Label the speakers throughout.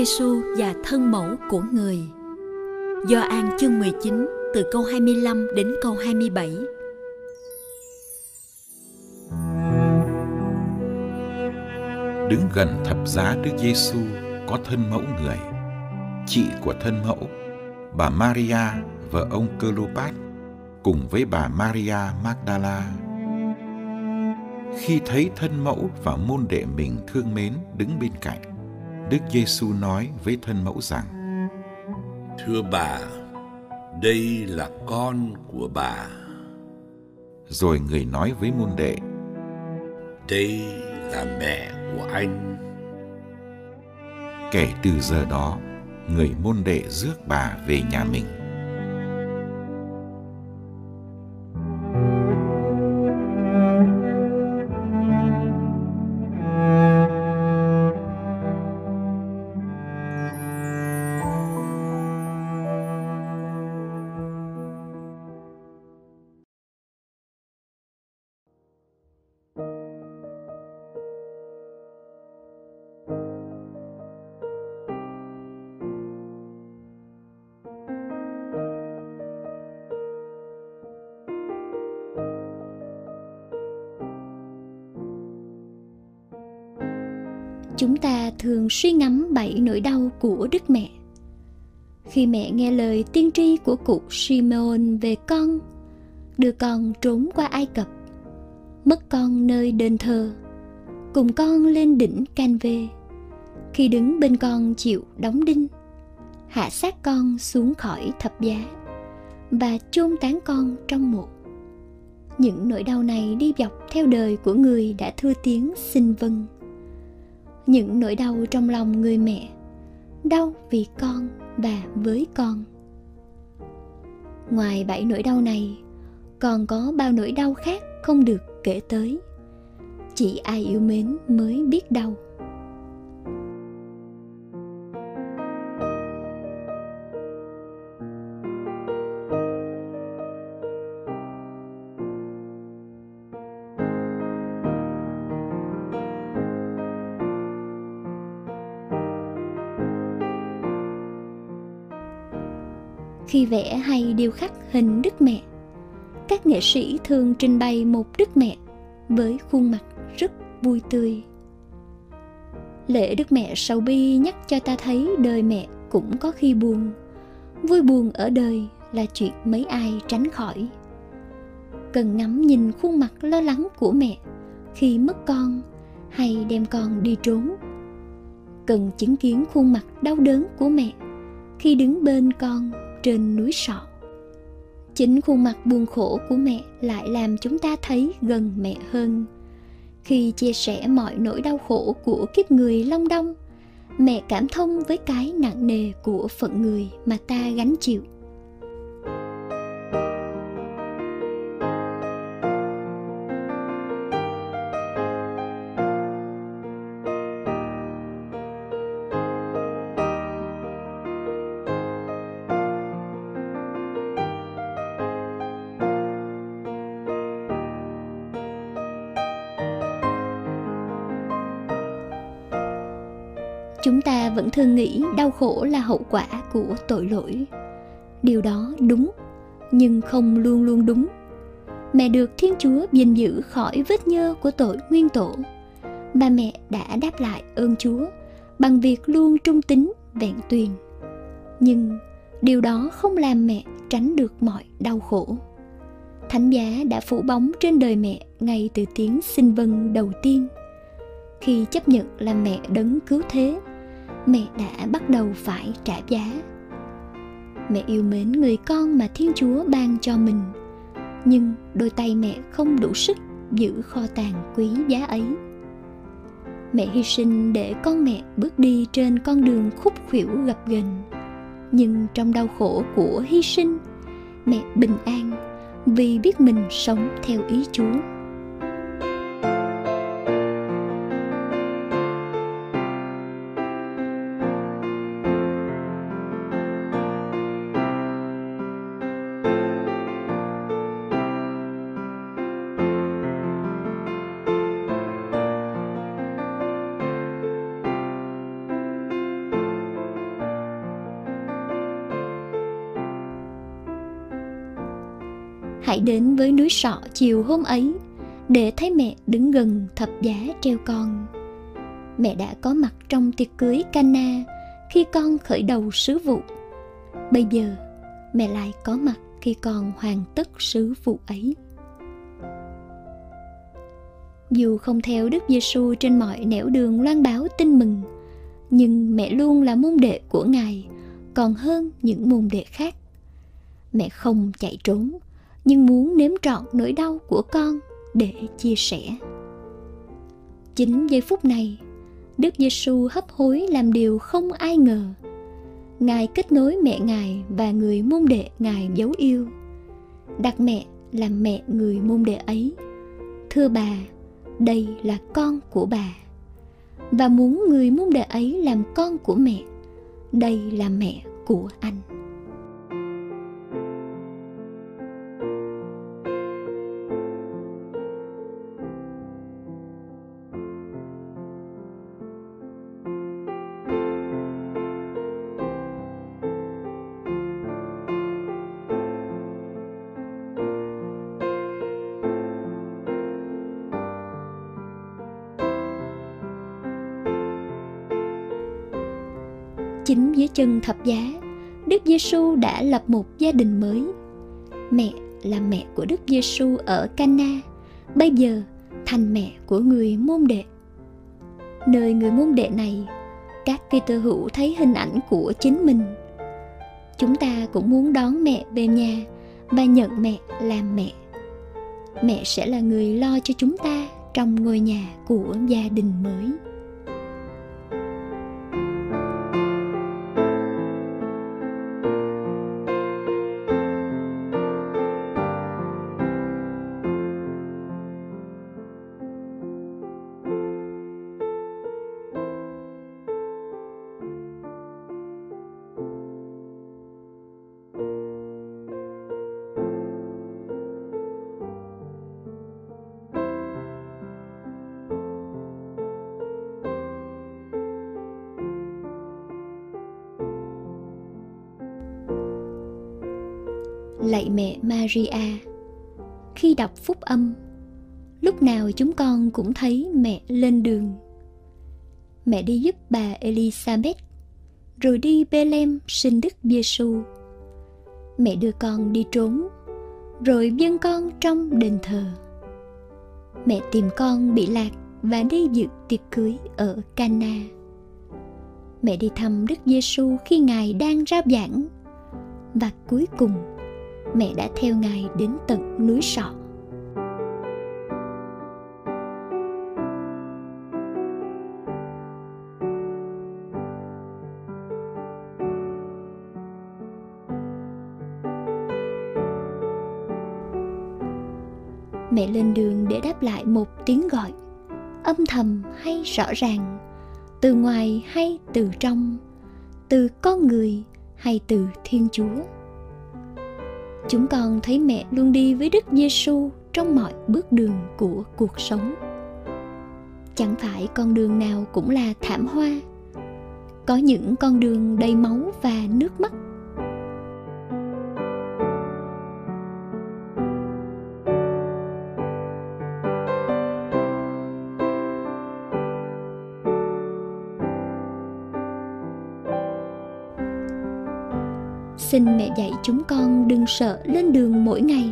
Speaker 1: Giêsu và thân mẫu của người. Do An chương 19 từ câu 25 đến câu 27.
Speaker 2: Đứng gần thập giá Đức Giêsu có thân mẫu người, chị của thân mẫu, bà Maria vợ ông Clopas cùng với bà Maria Magdala. Khi thấy thân mẫu và môn đệ mình thương mến đứng bên cạnh, Đức Giêsu nói với thân mẫu rằng:
Speaker 3: Thưa bà, đây là con của bà.
Speaker 2: Rồi người nói với môn đệ:
Speaker 3: Đây là mẹ của anh.
Speaker 2: Kể từ giờ đó, người môn đệ rước bà về nhà mình.
Speaker 4: Chúng ta thường suy ngẫm bảy nỗi đau của đức mẹ. Khi mẹ nghe lời tiên tri của cụ Simeon về con, đưa con trốn qua Ai Cập, mất con nơi đền thờ, cùng con lên đỉnh Canve. Khi đứng bên con chịu đóng đinh, hạ xác con xuống khỏi thập giá và chôn tán con trong mộ những nỗi đau này đi dọc theo đời của người đã thưa tiếng xin vâng những nỗi đau trong lòng người mẹ, đau vì con và với con. Ngoài bảy nỗi đau này, còn có bao nỗi đau khác không được kể tới. Chỉ ai yêu mến mới biết đau. Vẽ hay điêu khắc hình đức mẹ. Các nghệ sĩ thường trình bày một đức mẹ với khuôn mặt rất vui tươi. Lễ đức mẹ sầu bi nhắc cho ta thấy đời mẹ cũng có khi buồn. Vui buồn ở đời là chuyện mấy ai tránh khỏi. Cần ngắm nhìn khuôn mặt lo lắng của mẹ khi mất con hay đem con đi trốn. Cần chứng kiến khuôn mặt đau đớn của mẹ khi đứng bên con trên núi sọ. Chính khuôn mặt buồn khổ của mẹ lại làm chúng ta thấy gần mẹ hơn. Khi chia sẻ mọi nỗi đau khổ của kiếp người long đong mẹ cảm thông với cái nặng nề của phận người mà ta gánh chịu. Chúng ta vẫn thường nghĩ đau khổ là hậu quả của tội lỗi. Điều đó đúng, nhưng không luôn luôn đúng. Mẹ được thiên chúa gìn giữ khỏi vết nhơ của tội nguyên tổ bà mẹ đã đáp lại ơn chúa bằng việc luôn trung tín, vẹn tuyền. Nhưng điều đó không làm mẹ tránh được mọi đau khổ. Thánh giá đã phủ bóng trên đời mẹ ngay từ tiếng xin vâng đầu tiên, khi chấp nhận là mẹ đấng cứu thế mẹ đã bắt đầu phải trả giá. Mẹ yêu mến người con mà thiên chúa ban cho mình, nhưng đôi tay mẹ không đủ sức giữ kho tàng quý giá ấy. Mẹ hy sinh để con mẹ bước đi trên con đường khúc khuỷu gập ghềnh, nhưng trong đau khổ của hy sinh, mẹ bình an vì biết mình sống theo ý chúa. Hãy đến với núi sọ chiều hôm ấy để thấy mẹ đứng gần thập giá treo con mẹ đã có mặt trong tiệc cưới Cana khi con khởi đầu sứ vụ. Bây giờ, mẹ lại có mặt khi con hoàn tất sứ vụ ấy. Dù không theo Đức Giêsu trên mọi nẻo đường loan báo tin mừng, nhưng mẹ luôn là môn đệ của Ngài, còn hơn những môn đệ khác. Mẹ không chạy trốn, nhưng muốn nếm trọn nỗi đau của con để chia sẻ. Chính giây phút này, Đức Giêsu hấp hối làm điều không ai ngờ. Ngài kết nối mẹ Ngài và người môn đệ Ngài dấu yêu. Đặt mẹ làm mẹ người môn đệ ấy. Thưa bà, đây là con của bà. Và muốn người môn đệ ấy làm con của mẹ. Đây là mẹ của anh. Chính dưới chân thập giá Đức Giêsu đã lập một gia đình mới. Mẹ là mẹ của Đức Giêsu ở Cana, bây giờ thành mẹ của người môn đệ. Nơi người môn đệ này, các Kitô hữu thấy hình ảnh của chính mình. Chúng ta cũng muốn đón mẹ về nhà và nhận mẹ làm mẹ. Mẹ sẽ là người lo cho chúng ta trong ngôi nhà của gia đình mới. Lạy mẹ Maria. Khi đọc phúc âm, lúc nào chúng con cũng thấy mẹ lên đường. Mẹ đi giúp bà Elizabeth, rồi đi Bethlehem sinh Đức Giêsu. Mẹ đưa con đi trốn, rồi dâng con trong đền thờ. Mẹ tìm con bị lạc và đi dự tiệc cưới ở Cana. Mẹ đi thăm Đức Giêsu khi Ngài đang rao giảng và cuối cùng mẹ đã theo ngài đến tận núi sọ. Mẹ lên đường để đáp lại một tiếng gọi. Âm thầm hay rõ ràng, từ ngoài hay từ trong, từ con người hay từ thiên chúa chúng con thấy mẹ luôn đi với Đức Giêsu trong mọi bước đường của cuộc sống. Chẳng phải con đường nào cũng là thảm hoa. Có những con đường đầy máu và nước mắt xin mẹ dạy chúng con đừng sợ lên đường mỗi ngày.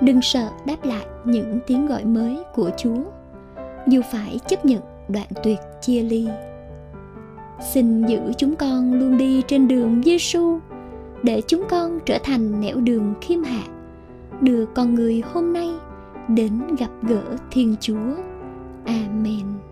Speaker 4: Đừng sợ đáp lại những tiếng gọi mới của chúa. Dù phải chấp nhận đoạn tuyệt chia ly. Xin giữ chúng con luôn đi trên đường giêsu để chúng con trở thành nẻo đường khiêm hạ, đưa con người hôm nay đến gặp gỡ thiên chúa. Amen.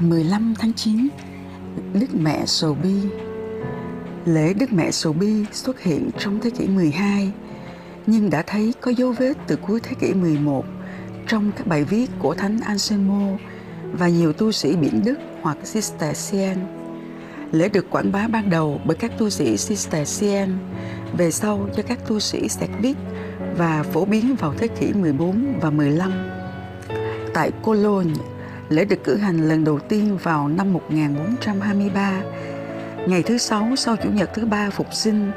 Speaker 5: 15 tháng 9, Đức Mẹ Sầu Bi Lễ Đức Mẹ Sầu Bi xuất hiện trong thế kỷ 12 nhưng đã thấy có dấu vết từ cuối thế kỷ 11 trong các bài viết của Thánh Anselmo và nhiều tu sĩ biển Đức hoặc Cistercian. Lễ được quảng bá ban đầu bởi các tu sĩ Cistercian, về sau cho các tu sĩ Serbic và phổ biến vào thế kỷ 14 và 15. Tại Cologne, lễ được cử hành lần đầu tiên vào năm 1423, ngày thứ sáu sau Chủ nhật thứ ba phục sinh,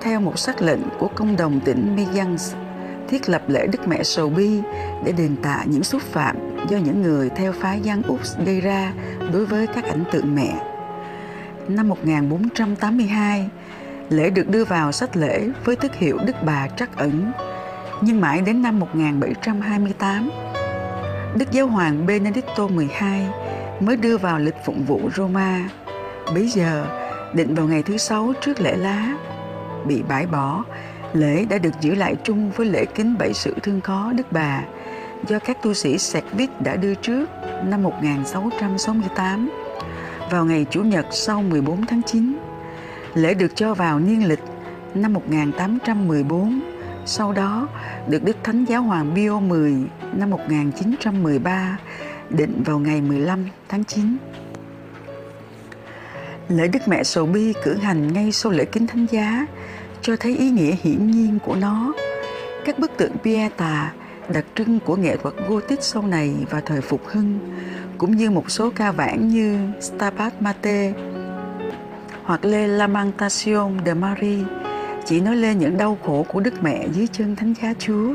Speaker 5: theo một sắc lệnh của công đồng tỉnh Mayence, thiết lập lễ Đức Mẹ Sầu Bi để đền tạ những xúc phạm do những người theo phái Giang Úc gây ra đối với các ảnh tượng mẹ. Năm 1482, lễ được đưa vào sách lễ với thức hiệu Đức Bà Trắc Ẩn, nhưng mãi đến năm 1728, Đức Giáo hoàng Benedicto XII mới đưa vào lịch phụng vụ Roma. Bây giờ, định vào ngày thứ sáu trước lễ lá, bị bãi bỏ, lễ đã được giữ lại chung với lễ kính bảy sự thương khó Đức Bà do các tu sĩ Servit đã đưa trước năm 1668 vào ngày Chủ nhật sau 14 tháng 9. Lễ được cho vào niên lịch năm 1814, sau đó được Đức Thánh Giáo Hoàng Pio X năm 1913 định vào ngày 15 tháng 9. Lễ Đức Mẹ Sầu Bi cử hành ngay sau lễ kính thánh giá cho thấy ý nghĩa hiển nhiên của nó. Các bức tượng Pieta đặc trưng của nghệ thuật Gothic sau này và thời phục hưng, cũng như một số ca vãn như Stabat Mater hoặc Le Lamentation de Marie chỉ nói lên những đau khổ của Đức Mẹ dưới chân Thánh Giá Chúa.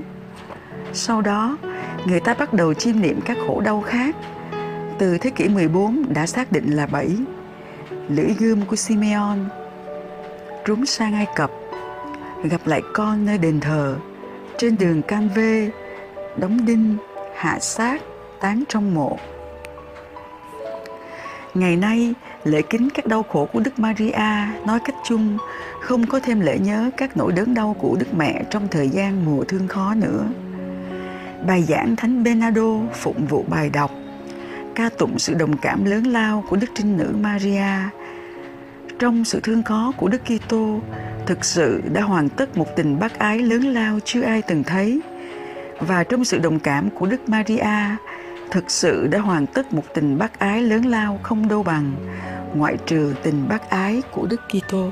Speaker 5: Sau đó, người ta bắt đầu chiêm niệm các khổ đau khác. Từ thế kỷ 14 đã xác định là bảy. Lưỡi gươm của Simeon, trốn sang Ai Cập, gặp lại con nơi đền thờ, trên đường Can Vê, đóng đinh, hạ xác, tán trong mộ. Ngày nay, lễ kính các đau khổ của Đức Maria nói cách chung không có thêm lễ nhớ các nỗi đớn đau của Đức Mẹ trong thời gian mùa thương khó nữa. Bài giảng Thánh Bernardo phụng vụ bài đọc ca tụng sự đồng cảm lớn lao của Đức Trinh Nữ Maria. Trong sự thương khó của Đức Kitô, thực sự đã hoàn tất một tình bác ái lớn lao chưa ai từng thấy. Và trong sự đồng cảm của Đức Maria, thực sự đã hoàn tất một tình bác ái lớn lao không đâu bằng, ngoại trừ tình bác ái của Đức Kitô.